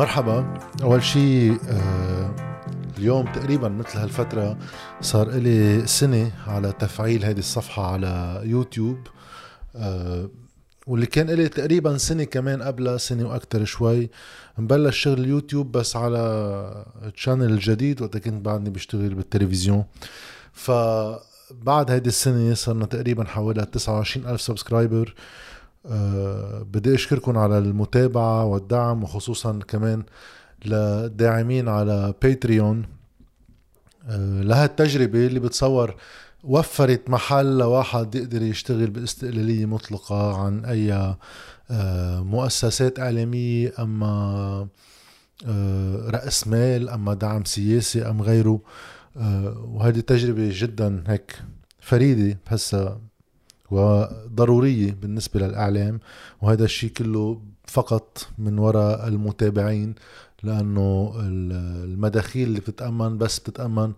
مرحبا. أول شيء آه اليوم تقريبا مثل هالفترة صار لي سنة على تفعيل هذه الصفحة على يوتيوب. آه واللي كان لي تقريبا سنة كمان قبلها سنة وأكتر شوي مبلش شغل اليوتيوب بس على channel جديد وقت كنت بعدني بشتغل بالتلفزيون. فبعد هيدي السنة صرنا تقريبا حوالي 29 ألف subscriber بدي أشكركم على المتابعة والدعم وخصوصا كمان للداعمين على باتريون أه لهالتجربة اللي بتصور وفرت محل لواحد يقدر يشتغل باستقلالية مطلقة عن أي آه، مؤسسات إعلامية أما آه، رأس مال أما دعم سياسي أم غيره. آه، وهذه تجربة جدا هيك فريدة بحسها وضرورية بالنسبة للإعلام وهذا الشيء كله فقط من وراء المتابعين لأنه المداخيل اللي بتتأمن بس بتتأمن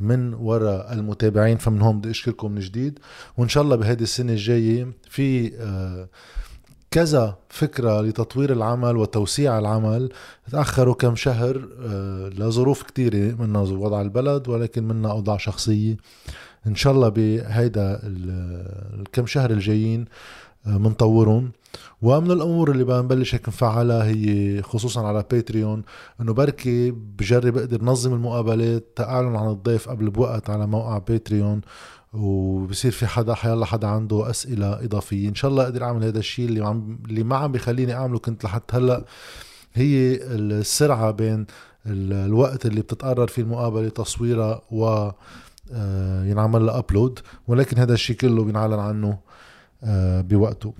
من وراء المتابعين فمن هون بدي أشكركم من جديد. وإن شاء الله بهذه السنة الجاية في آه، كذا فكرة لتطوير العمل وتوسيع العمل. تأخروا كم شهر آه، لظروف كتيرة منها وضع البلد ولكن منها أوضاع شخصية. إن شاء الله بهيدا الكم شهر الجايين منطورهم. ومن الأمور اللي بنبلش هيك نفعلها هي خصوصا على باتريون إنه بركي بجرب أقدر نظم المقابلات تعلن عن الضيف قبل بوقت على موقع باتريون وبصير في حدا حيلا حدا عنده أسئلة إضافية. إن شاء الله أقدر أعمل هذا الشيء اللي عم اللي ما عم بخليني أعمله كنت لحتى هلأ. هي السرعة بين الوقت اللي بتتقرر فيه المقابلة تصويرها و آه، ينعمل لها ابلود ولكن هذا الشيء كله بينعلن عنه آه، بوقته.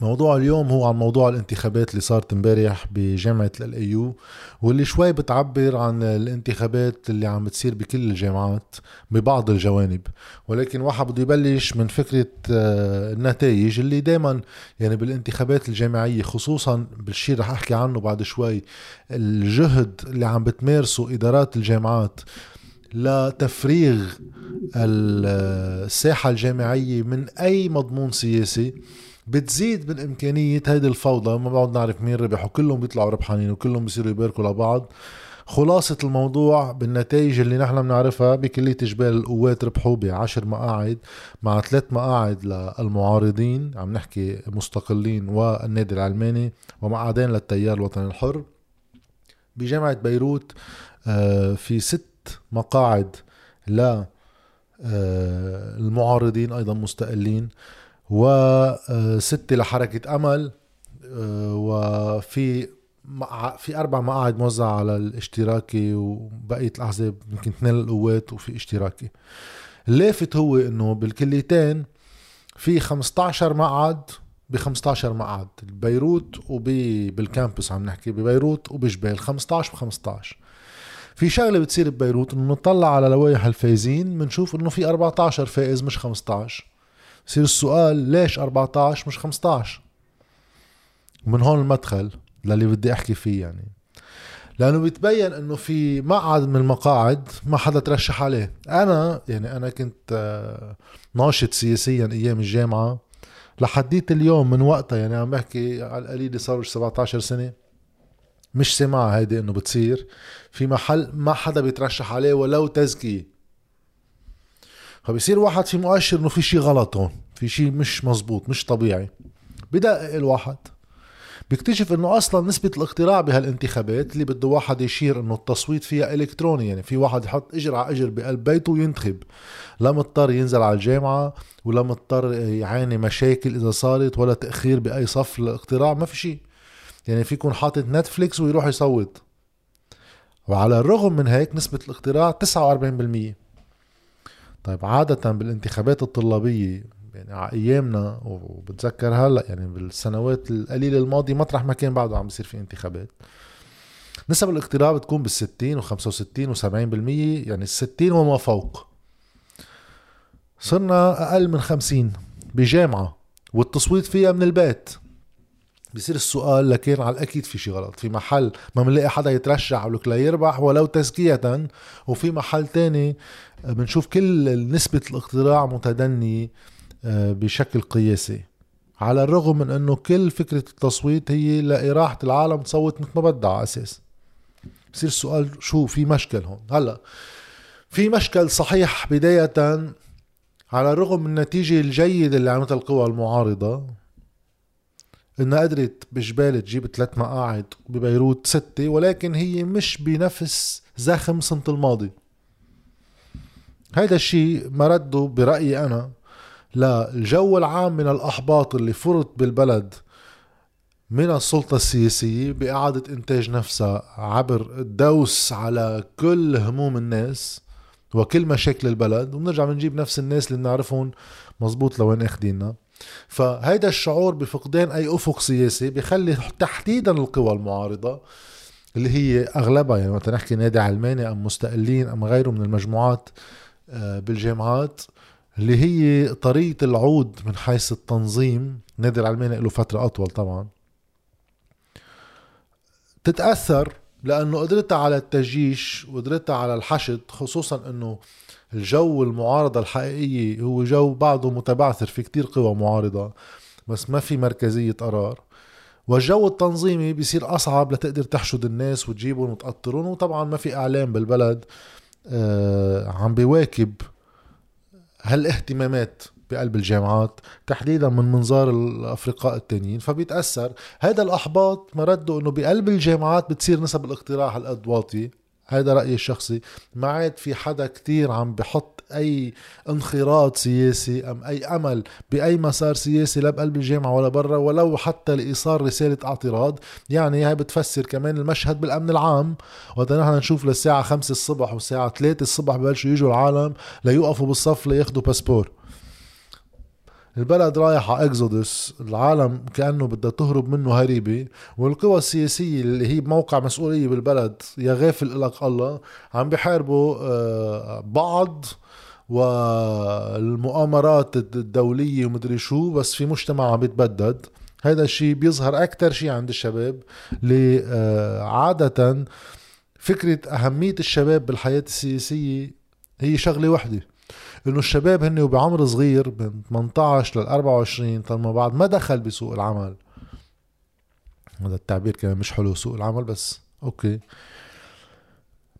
موضوع اليوم هو عن موضوع الانتخابات اللي صارت امبارح بجامعة الايو واللي شوي بتعبر عن الانتخابات اللي عم بتصير بكل الجامعات ببعض الجوانب. ولكن واحد بده يبلش من فكرة آه، النتائج اللي دايما يعني بالانتخابات الجامعية خصوصا بالشيء رح أحكي عنه بعد شوي الجهد اللي عم بتمارسه إدارات الجامعات لتفريغ الساحة الجامعية من أي مضمون سياسي بتزيد من إمكانية هيدي الفوضى. ما بقعد نعرف مين ربح وكلهم بيطلعوا ربحانين وكلهم بيصيروا يباركوا لبعض. خلاصة الموضوع بالنتائج اللي نحن بنعرفها بكلية جبال القوات ربحوا بعشر مقاعد مع ثلاث مقاعد للمعارضين. عم نحكي مستقلين والنادي العلماني ومقعدين للتيار الوطني الحر. بجامعة بيروت آه، في ست مقاعد ل آه، المعارضين أيضا مستقلين وستة لحركة أمل آه، وفي في أربع مقاعد موزعة على الاشتراكي وبقية الأحزاب يمكن اثنين للقوات وفي اشتراكي. اللافت هو إنه بالكليتين في 15 مقعد ب 15 مقعد ببيروت وبالكامبس عم نحكي ببيروت وبجبال 15 ب 15 في شغلة بتصير ببيروت إنه نطلع على لوائح الفايزين بنشوف إنه في 14 فائز مش 15 بصير السؤال ليش 14 مش 15 ومن هون المدخل للي بدي أحكي فيه يعني. لأنه بيتبين إنه في مقعد من المقاعد ما حدا ترشح عليه. أنا يعني أنا كنت آه، ناشط سياسيا أيام الجامعة. لحديت اليوم من وقتها يعني عم بحكي على القليل صار 17 سنة. مش سمع هيدي إنه بتصير. في محل ما حدا بيترشح عليه ولو تزكية. فبصير واحد في مؤشر إنه في شيء غلط هون في شيء مش مزبوط مش طبيعي. بدقق الواحد. بيكتشف إنه أصلا نسبة الاقتراع بهالانتخابات اللي بده واحد يشير إنه التصويت فيها إلكتروني يعني في واحد يحط إجر على إجر بقلب بيته وينتخب. لا مضطر ينزل على الجامعة ولا مضطر يعاني مشاكل إذا صارت ولا تأخير بأي صف الاقتراع ما في شيء يعني في يكون حاطط نتفليكس ويروح يصوت. وعلى الرغم من هيك نسبة الاقتراع 49% طيب عادة بالانتخابات الطلابية يعني على أيامنا وبتذكر هلأ يعني بالسنوات القليلة الماضية مطرح ما كان بعده عم بيصير في انتخابات. نسب الاقتراع بتكون بال60 و65 و70% يعني ال60 وما فوق. صرنا أقل من 50 بجامعة والتصويت فيها من البيت. بصير السؤال لكن على الأكيد في شيء غلط. في محل ما بنلاقي حدا يترشح ولك لا يربح ولو تزكية وفي محل تاني بنشوف كل نسبة الاقتراع متدنية آه، بشكل قياسي. على الرغم من إنه كل فكرة التصويت هي لإراحة العالم تصوت مثل ما بدها على أساس. بصير السؤال شو في مشكل هون؟ هلأ في مشكل صحيح بداية على الرغم من النتيجة الجيدة اللي عملتها القوى المعارضة إنها قدرت بجبال تجيب ثلاث مقاعد ببيروت ستة ولكن هي مش بنفس زخم سنة الماضي. هيدا الشيء مرده برأيي أنا للجو العام من الأحباط اللي فرط بالبلد من السلطة السياسية بإعادة إنتاج نفسها عبر الدوس على كل هموم الناس وكل مشاكل البلد. وبنرجع بنجيب نفس الناس اللي بنعرفهم مزبوط لوين اخدينا فهيدا الشعور بفقدان أي أفق سياسي بخلي تحديدا القوى المعارضة اللي هي أغلبها يعني وقت نحكي نادي علماني أم مستقلين أم غيره من المجموعات آه، بالجامعات اللي هي طريقة العود من حيث التنظيم. نادي العلماني له فترة أطول طبعا. تتأثر لأنه قدرتها على التجيش وقدرتها على الحشد خصوصا أنه الجو المعارضة الحقيقية هو جو بعده متبعثر في كتير قوى معارضة بس ما في مركزية قرار. والجو التنظيمي بيصير أصعب لتقدر تحشد الناس وتجيبهم وتقطرون وطبعا ما في إعلام بالبلد آه عم بيواكب هالاهتمامات بقلب الجامعات تحديدا من منظار الأفرقاء التانيين. فبيتأثر. هذا الأحباط مرده إنه بقلب الجامعات بتصير نسب الاقتراع هالقد واطي. هذا رأيي الشخصي. ما عاد في حدا كتير عم بحط أي انخراط سياسي أم أي أمل بأي مسار سياسي لا بقلب الجامعة ولا برا ولو حتى لإيصال رسالة اعتراض. يعني هاي بتفسر كمان المشهد بالأمن العام. وقت نحن نشوف للساعة خمسة الصبح والساعة ثلاثة الصبح ببلشوا يجوا العالم ليوقفوا بالصف لياخدوا باسبور. البلد رايح على إكزودس العالم كأنه بدها تهرب منه هريبة والقوى السياسية اللي هي بموقع مسؤولية بالبلد يا غافل لك الله عم بيحاربوا آه، بعض والمؤامرات الدولية ومدري شو بس في مجتمع عم بيتبدد هذا الشيء بيظهر أكثر شيء عند الشباب اللي آه، عادة فكرة أهمية الشباب بالحياة السياسية هي شغلة وحدة. إنه الشباب هن وبعمر صغير من 18 لل 24 طالما بعد ما دخل بسوق العمل. هذا التعبير كمان مش حلو سوق العمل بس. أوكي.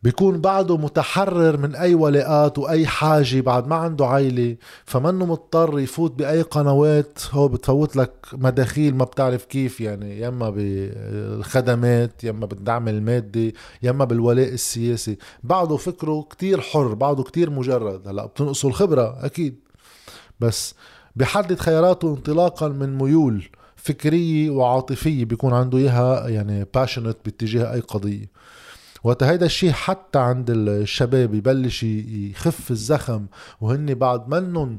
بيكون بعده متحرر من أي ولاءات وأي حاجة بعد ما عنده عائله فمنه مضطر يفوت بأي قنوات هو بتفوت لك مداخيل ما بتعرف كيف يعني يا إما بالخدمات يا إما بالدعم المادي يا إما بالولاء السياسي. بعده فكره كتير حر بعده كتير مجرد. هلأ بتنقصه الخبرة أكيد. بس بحدد خياراته انطلاقا من ميول فكرية وعاطفية بيكون عنده إياها يعني باشنت باتجاه أي قضية. وقت هيدا الشيء حتى عند الشباب يبلش يخف الزخم وهن بعد منن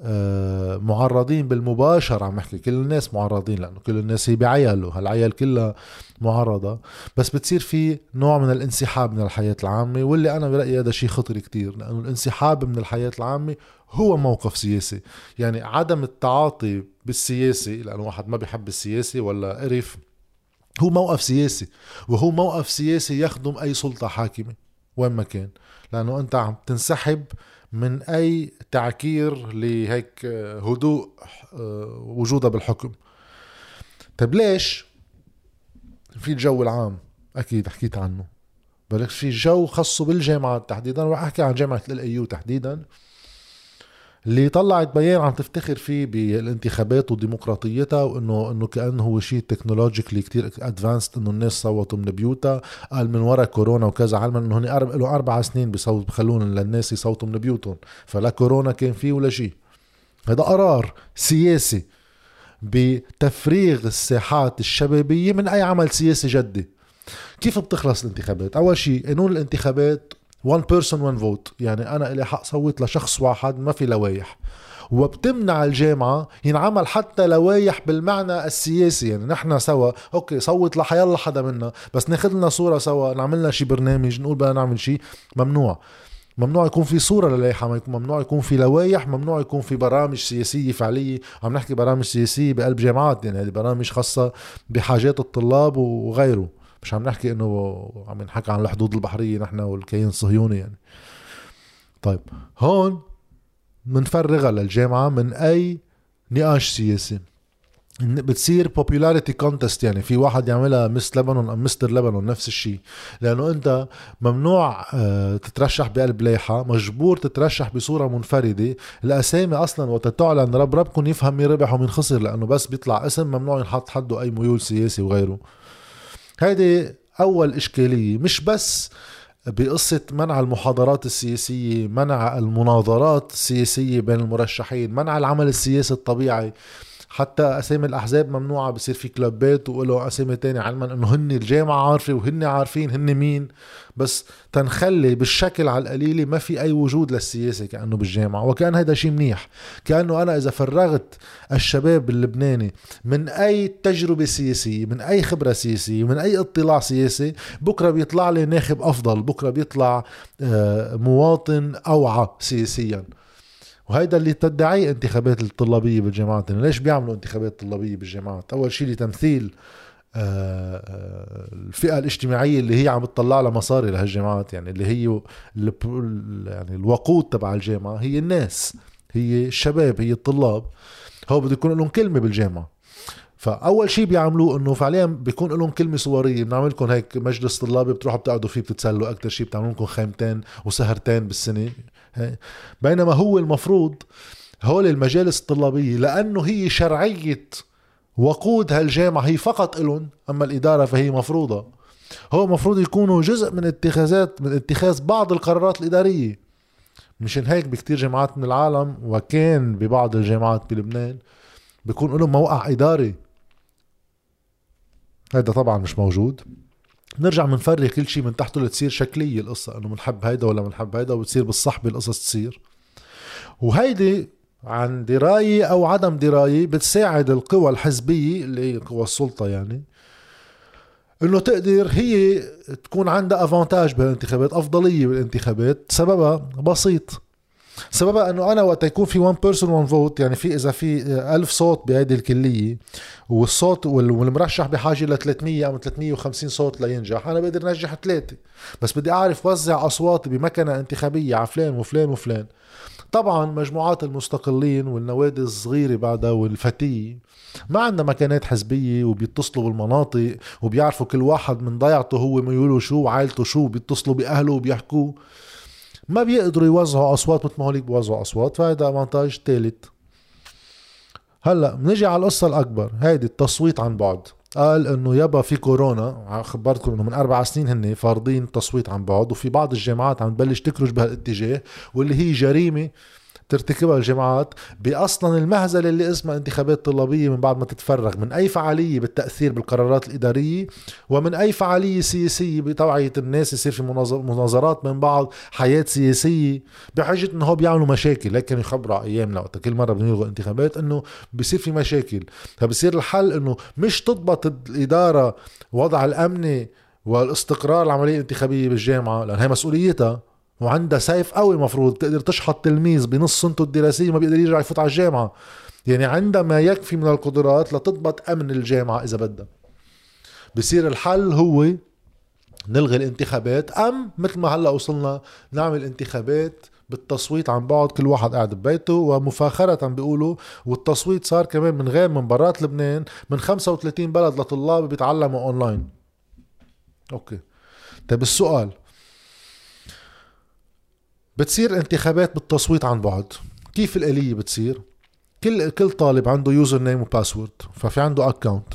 آه، معرضين بالمباشر عم احكي كل الناس معرضين لأنه كل الناس هي بعيالوا هالعيال كلها معرضة. بس بتصير في نوع من الانسحاب من الحياة العامة واللي أنا برأيي هذا شيء خطر كتير لأنه الانسحاب من الحياة العامة هو موقف سياسي. يعني عدم التعاطي بالسياسي لأنه واحد ما بيحب السياسي ولا قرف هو موقف سياسي وهو موقف سياسي يخدم أي سلطة حاكمة وين ما كان. لأنه أنت عم تنسحب من أي تعكير لهيك هدوء آه، وجودها بالحكم. طيب ليش؟ في الجو العام أكيد حكيت عنه. بلكي في جو خاصه بالجامعات تحديدا راح أحكي عن جامعة ال AU تحديدا. اللي طلعت بيان عم تفتخر فيه بالانتخابات وديمقراطيتها وإنه إنه كأنه هو شيء technologically كتير advanced إنه الناس صوتوا من بيوتها قال من وراء كورونا وكذا علما إنه هن أرب... له أربع سنين بصوت بخلوهن للناس يصوتوا من بيوتهم. فلا كورونا كان فيه ولا شيء. هذا قرار سياسي بتفريغ الساحات الشبابية من أي عمل سياسي جدي. كيف بتخلص الانتخابات؟ أول شيء قانون الانتخابات one person one vote. يعني أنا إلي حق صوت لشخص واحد ما في لوايح. وبتمنع الجامعة ينعمل حتى لوايح بالمعنى السياسي. يعني نحن سوا أوكي صوت لحيالله حدا منا بس ناخذ لنا صورة سوا نعمل لنا شي برنامج نقول بدنا نعمل شي ممنوع. ممنوع يكون في صورة للائحة ممنوع يكون في لوايح ممنوع يكون في برامج سياسية فعلية. عم نحكي برامج سياسية بقلب جامعات يعني هذه برامج خاصة بحاجات الطلاب وغيره. مش عم نحكي إنه عم نحكي عن الحدود البحرية نحن والكيان الصهيوني يعني. طيب هون منفرغها للجامعة من أي نقاش سياسي. بتصير popularity contest يعني في واحد يعملها مس لبنان أم مستر لبنان نفس الشيء لأنه أنت ممنوع آه، تترشح بقلب لايحة مجبور تترشح بصورة منفردة. الأسامي أصلا وقت تعلن رب ربكم يفهم مين ربح ومين خسر لأنه بس بيطلع اسم ممنوع ينحط حده أي ميول سياسي وغيره. هيدي أول إشكالية مش بس بقصة منع المحاضرات السياسية منع المناظرات السياسية بين المرشحين منع العمل السياسي الطبيعي. حتى أسامي الأحزاب ممنوعة بصير في كلوبات وله أسامي تانية علما إنه هن الجامعة عارفة وهن عارفين هن مين. بس تنخلي بالشكل على القليله ما في أي وجود للسياسة كأنه بالجامعة وكان هذا شيء منيح. كأنه أنا إذا فرغت الشباب اللبناني من أي تجربة سياسية من أي خبرة سياسية من أي اطلاع سياسي بكرة بيطلع لي ناخب أفضل بكرة بيطلع آه، مواطن أوعى سياسيا. وهيدا اللي تدعيه انتخابات الطلابية بالجامعات. يعني ليش بيعملوا انتخابات طلابية بالجامعات؟ أول شيء لتمثيل آه، آه، الفئة الاجتماعية اللي هي عم تطلع لها مصاري لهالجامعات. يعني اللي هي يعني الوقود تبع الجامعة هي الناس هي الشباب هي الطلاب. هو بده يكون لهم كلمة بالجامعة. فأول شيء بيعملوه إنه فعليا بيكون لهم كلمة صورية. بنعمل لكم هيك مجلس طلابي بتروحوا بتقعدوا فيه بتتسلوا. أكثر شيء بتعملوا لكم خيمتين وسهرتين بالسنة. بينما هو المفروض هول المجالس الطلابية لأنه هي شرعية وقود هالجامعه هي فقط لهم أما الإدارة فهي مفروضة. هو مفروض يكونوا جزء من اتخاذات من اتخاذ بعض القرارات الإدارية. مشان هيك بكتير جامعات من العالم وكان ببعض الجامعات بلبنان بيكون لهم موقع إداري. هذا طبعا مش موجود. نرجع بنفرغ كل شيء من تحته لتصير شكلية القصة إنه بنحب هيدا ولا بنحب هيدا وبتصير بالصحبة القصص تصير. وهيدي عن دراية أو عدم دراية بتساعد القوى الحزبية اللي هي قوى السلطة يعني إنه تقدر هي تكون عندها avantage بالانتخابات أفضلية بالانتخابات سببها بسيط. سببها أنه أنا وقت يكون في 1 person 1 vote يعني في إذا في ألف صوت بهيدي الكلية والصوت والمرشح بحاجة ل 300 أو 350 صوت لينجح أنا بقدر نجح ثلاثة بس بدي أعرف وزع اصواتي بمكنة انتخابية على فلان وفلان وفلان. طبعا مجموعات المستقلين والنوادي الصغيرة بعدها والفتية ما عندنا مكانات حزبية وبيتصلوا بالمناطق وبيعرفوا كل واحد من ضيعته هو ميوله شو وعائلته شو بيتصلوا بأهله وبيحكوا. ما بيقدروا يوزعوا أصوات مثل ما هوليك بيوزعوا أصوات فهذا أفانتاج ثالث هلأ بنجي على القصة الأكبر هيدي التصويت عن بعد. قال إنه يابا في كورونا خبرتكم إنه من أربع سنين هن فارضين التصويت عن بعد وفي بعض الجامعات عم تبلش تكرج بهالاتجاه واللي هي جريمة ترتكبها الجامعات باصلا المهزلة اللي اسمها انتخابات طلابية من بعد ما تتفرغ من أي فعالية بالتأثير بالقرارات الإدارية ومن أي فعالية سياسية بتوعية الناس يصير في مناظرات من بعض حياة سياسية بحجة إنه هو بيعملوا مشاكل. كانوا يخبروا أيامنا وقت كل مرة بنلغوا انتخابات إنه بصير في مشاكل. فبصير الحل إنه مش تضبط الإدارة وضع الامني والإستقرار العملية الانتخابية بالجامعة لأن هي مسؤوليتها وعندها سيف قوي المفروض تقدر تشحط تلميذ بنص سنته الدراسية ما بيقدر يرجع يفوت على الجامعة. يعني عندها ما يكفي من القدرات لتضبط أمن الجامعة إذا بدها. بصير الحل هو نلغي الانتخابات أم مثل ما هلأ وصلنا نعمل انتخابات بالتصويت عن بعد كل واحد قاعد ببيته ومفاخرة بيقولوا والتصويت صار كمان من غير من برات لبنان من 35 بلد لطلاب بيتعلموا online. okay. طيب السؤال بتصير انتخابات بالتصويت عن بعد. كيف الآلية بتصير؟ كل كل طالب عنده user name و password ففي عنده account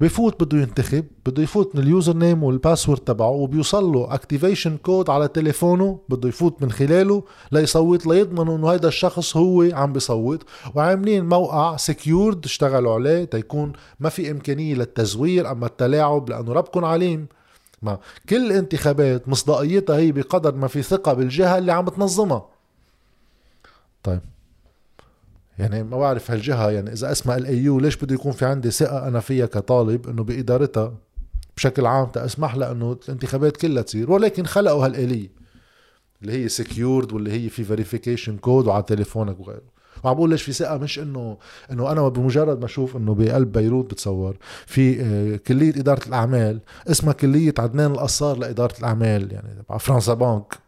بفوت بده ينتخب بده يفوت من ال user name وال password تبعه وبيوصل له activation code على تليفونه بده يفوت من خلاله ليصوت ليضمنوا إنه هيدا الشخص هو عم بيصوت وعاملين موقع سكيورد اشتغلوا عليه تيكون ما في إمكانية للتزوير أما التلاعب لأنه ربكم عليم. ما. كل الانتخابات مصداقيتها هي بقدر ما في ثقة بالجهة اللي عم تنظمها. طيب. يعني ما بعرف هالجهة يعني إذا اسمها الأيو ليش بده يكون في عندي ثقة أنا فيها كطالب إنه بإدارتها بشكل عام تأسمح لها إنه الانتخابات كلها تصير؟ ولكن خلقوا هالآلية اللي هي secured واللي هي في verification code وعلى تليفونك وغيره. وعم بقول ليش في ثقة؟ مش إنه إنه أنا بمجرد ما أشوف إنه بقلب بيروت بتصور في آه، كلية إدارة الأعمال اسمها كلية عدنان القصار لإدارة الأعمال يعني تبع فرنسا بانك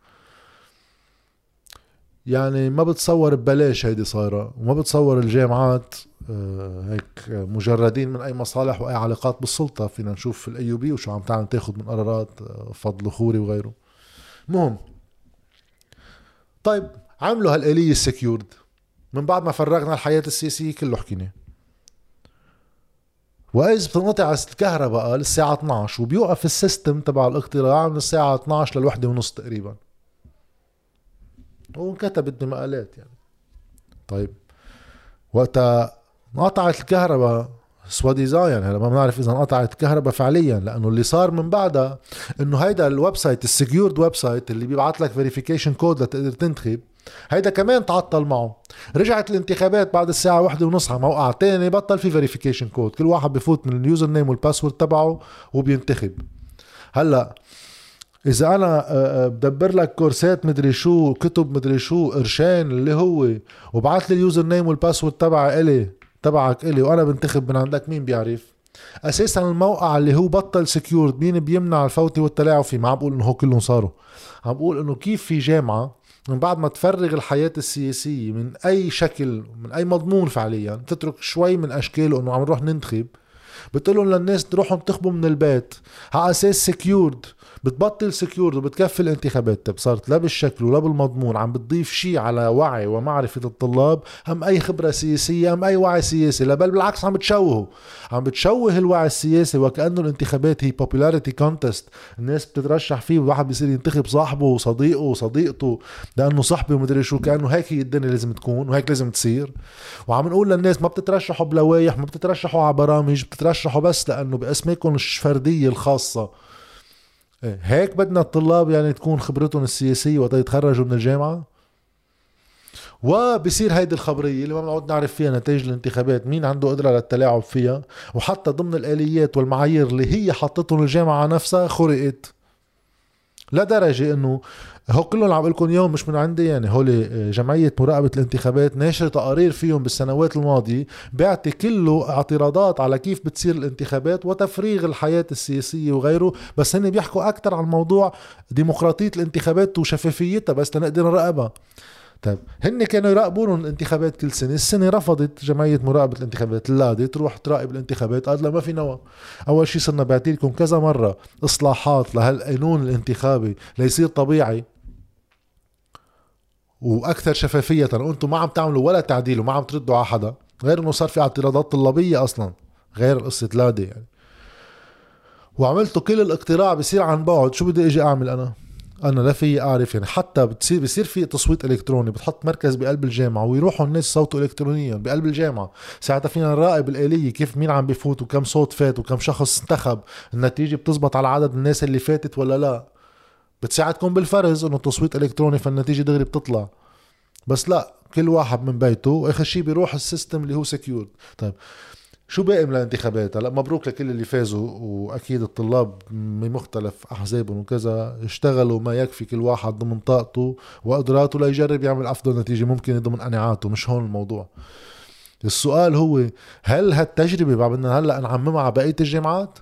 يعني ما بتصور ببلاش هيدي صايرة وما بتصور الجامعات آه، هيك مجردين من أي مصالح وأي علاقات بالسلطة. فينا نشوف ال AUB وشو عم تعمل تاخذ من قرارات آه، فضلو خوري وغيره. مهم. طيب عملوا هالآلية ال secured من بعد ما فرغنا الحياة السياسية كله حكينا. وإذ بتنقطع الكهرباء للساعة 12 وبيوقف ال system تبع الاقتراع من الساعة 12 للوحدة ونص تقريبا. وانكتبت بمقالات يعني. طيب. وقتها انقطعت الكهرباء. سوا by design هلا ما بنعرف إذا انقطعت الكهرباء فعليا لأنه اللي صار من بعدها إنه هيدا ال website ال secured website اللي بيبعث لك verification code لتقدر تنتخب هيدا كمان تعطل معه. رجعت الانتخابات بعد الساعة واحدة ونص على موقع تاني بطل في verification code كل واحد بفوت من ال username وال password تبعه وبينتخب. هلأ إذا أنا آه، آه، بدبر لك كورسات مدري شو كتب مدري شو قرشين اللي هو وبعث لي ال username وال password تبعي إلي تبعك إلي وأنا بنتخب من عندك مين بيعرف؟ أساسا الموقع اللي هو بطل secured مين بيمنع الفوتي والتلاعب فيه؟ ما عم بقول إنه هو كلهم صاروا. عم بقول إنه كيف في جامعة من بعد ما تفرغ الحياة السياسية من أي شكل من أي مضمون فعليا تترك شوي من أشكاله أنه عم نروح ننتخب بتقول لهم للناس تروحوا انتخبوا من البيت. على أساس secured بتبطل secured وبتكفي الانتخابات. طب صارت لا بالشكل ولا بالمضمون. عم بتضيف شيء على وعي ومعرفة الطلاب. أم أي خبرة سياسية أم أي وعي سياسي. لا بل بالعكس عم بتشوهه عم بتشوه الوعي السياسي وكأنه الانتخابات هي popularity contest. الناس بتترشح فيه. والواحد بيصير ينتخب صاحبه وصديقه وصديقته لأنه صاحبي ومدري شو. كأنه هيك هي الدنيا لازم تكون وهيك لازم تصير. وعم نقول للناس ما بتترشحوا بلوايح ما بتترشحوا على برامج بتترشحوا بس لأنه بأسمائكم الفردية الخاصة. إيه، هيك بدنا الطلاب يعني تكون خبرتهم السياسية وقت يتخرجوا من الجامعة؟ وبصير هيدي الخبرية اللي ما بنقعد نعرف فيها نتائج الانتخابات مين عنده قدرة للتلاعب فيها؟ وحتى ضمن الآليات والمعايير اللي هي حطتهم الجامعة نفسها خرقت. لدرجه إنه هو كلهم اللي عم بقول لكم اليوم مش من عندي يعني هول آه، جمعية مراقبة الانتخابات ناشر تقارير فيهم بالسنوات الماضية بيعطي كله اعتراضات على كيف بتصير الانتخابات وتفريغ الحياة السياسية وغيره بس هن بيحكوا أكثر عن موضوع ديمقراطية الانتخابات وشفافيتها بس لنقدر نراقبها. طيب هن كانوا يراقبون الانتخابات كل سنة السنة رفضت جمعية مراقبة الانتخابات اللادة تروح تراقب الانتخابات قالت لا ما في نوى. أول شيء صرنا بعطي لكم كذا مرة إصلاحات لهالقانون الانتخابي ليصير طبيعي. وأكثر شفافية. وأنتم ما عم تعملوا ولا تعديل وما عم تردوا على حدا غير إنه صار في اعتراضات طلابية أصلا غير قصة لادي يعني. وعملتوا كل الاقتراع بصير عن بعد. شو بدي إجي أعمل أنا؟ أنا لا في أعرف يعني. حتى بتصير بصير في تصويت إلكتروني بتحط مركز بقلب الجامعة ويروحوا الناس يصوتوا الكترونيا بقلب الجامعة. ساعتها فينا نراقب الآلية كيف مين عم بفوت وكم صوت فات وكم شخص انتخب. النتيجة بتزبط على عدد الناس اللي فاتت ولا لا. بتساعدكم بالفرز إنه التصويت إلكتروني فالنتيجة دغري بتطلع. بس لا كل واحد من بيته واخر شيء بيروح ال system اللي هو secured طيب شو باقي من الانتخابات؟ هلا مبروك لكل اللي فازوا وأكيد الطلاب من مختلف أحزابهم وكذا اشتغلوا ما يكفي كل واحد ضمن طاقته وقدراته ليجرب يعمل أفضل نتيجة ممكن ضمن قناعاته مش هون الموضوع. السؤال هو هل هالتجربة بعد بدنا هلأ نعممها على بقية الجامعات؟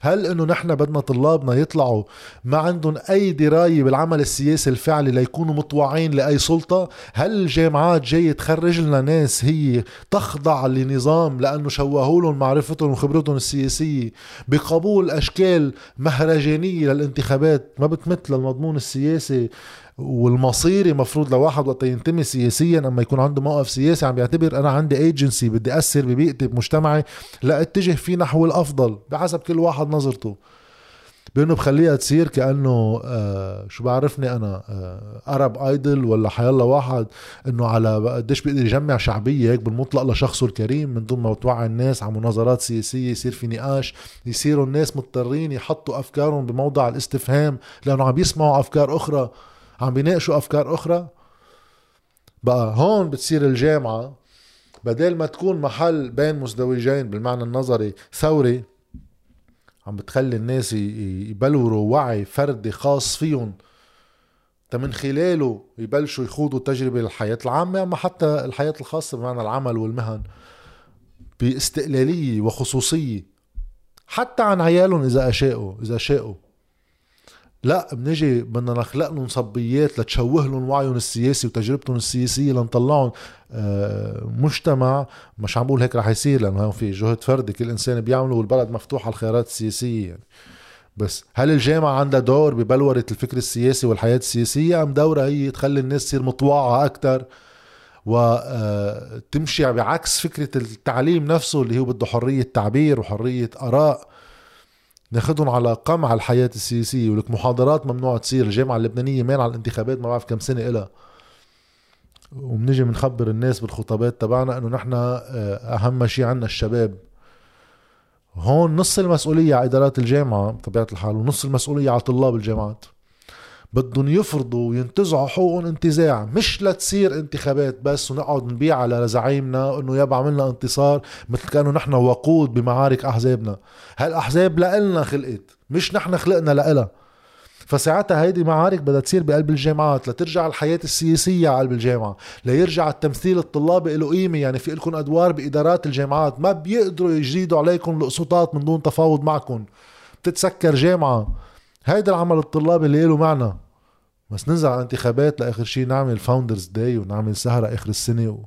هل إنه نحن بدنا طلابنا يطلعوا ما عندهم أي دراية بالعمل السياسي الفعلي ليكونوا مطوعين لأي سلطة؟ هل الجامعات جاي تخرج لنا ناس هي تخضع لنظام لأنه شوهوا لهم معرفتهم وخبرتهم السياسية بقبول أشكال مهرجانية للانتخابات ما بتمثل المضمون السياسي؟ والمصيري مفروض لواحد وقت ينتمي سياسيا أما يكون عنده موقف سياسي عم بيعتبر أنا عندي ايجنسي بدي اثر ببيئتي بمجتمعي لا أتجه فيه نحو الأفضل بحسب كل واحد نظرته. بأنه بخليها تصير كأنه آه شو بعرفني أنا آه ارب ايدل ولا حيلا واحد إنه على قديش بيقدر يجمع شعبية هيك بالمطلق لشخصه الكريم من دون ما توعي الناس على مناظرات سياسية يصير في نقاش يصيروا الناس مضطرين يحطوا أفكارهم بموضع الاستفهام لأنه عم يسمعوا أفكار أخرى. عم بيناقشوا أفكار أخرى؟ بقى هون بتصير الجامعة بدل ما تكون محل بين مزدوجين بالمعنى النظري ثوري عم بتخلي الناس يبلوروا وعي فردي خاص فيهم. من خلاله يبلشوا يخوضوا تجربة الحياة العامة أما حتى الحياة الخاصة بمعنى العمل والمهن باستقلالية وخصوصية حتى عن عيالهم إذا أشاءوا إذا شاءوا لا بنجي بدنا نخلق لهم صبيات لتشوه لهم وعيهم السياسي وتجربتهم السياسية لنطلعهم آه، مجتمع. مش عم بقول هيك رح يصير لأنه هون في جهد فردي كل إنسان بيعمله والبلد مفتوح على الخيارات السياسية يعني. بس هل الجامعة عندها دور ببلورة الفكر السياسي والحياة السياسية أم دورها هي تخلي الناس تصير مطواعة أكثر وتمشي بعكس فكرة التعليم نفسه اللي هو بده حرية تعبير وحرية آراء؟ ناخدهم على قمع الحياة السياسية ولك محاضرات ممنوع تصير الجامعة اللبنانية مانعة الانتخابات ما بعرف كم سنة إلها. وبنجي بنخبر الناس بالخطابات تبعنا إنه نحن آه، أهم شيء عنا الشباب. هون نص المسؤولية على إدارات الجامعة بطبيعة الحال ونص المسؤولية على طلاب الجامعات. بدهم يفرضوا وينتزعوا حقوقهم انتزاع مش لتصير انتخابات بس ونقعد نبيع على زعيمنا إنه يابا عملنا انتصار مثل كأنه نحن وقود بمعارك أحزابنا. هالأحزاب لنا خلقت مش نحن خلقنا لها فساعتها هيدي معارك بدها تصير بقلب الجامعات لترجع الحياة السياسية على قلب الجامعة ليرجع التمثيل الطلابي له قيمة يعني في لكم أدوار بإدارات الجامعات ما بيقدروا يجيدوا عليكم القسطات من دون تفاوض معكم بتتسكر جامعة. هيدا العمل الطلابي اللي له معنى بس ننزل على الانتخابات لآخر شيء نعمل Founders Day ونعمل سهرة اخر السنة و...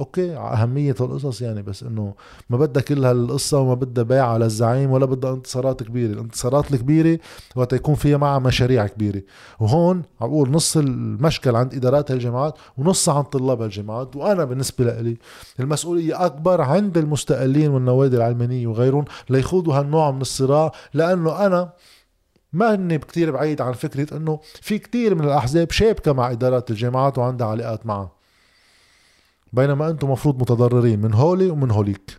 okay أهمية القصص يعني بس إنه ما بدها كل هالقصة وما بدها بيع على الزعيم ولا بدها انتصارات كبيرة. الانتصارات الكبيرة وقت يكون فيها معها مشاريع كبيرة. وهون عم بقول نص المشكل عند إدارات الجامعات ونص عند طلاب الجامعات وأنا بالنسبة لي المسؤولية أكبر عند المستقلين والنوادي العلمانية وغيرهم ليخوضوا هالنوع من الصراع لأنه أنا ما هن كتير بعيد عن فكرة إنه في كتير من الأحزاب شابكة مع إدارات الجامعات وعندها علاقات معها. بينما أنتم مفروض متضررين من هولي ومن هوليك.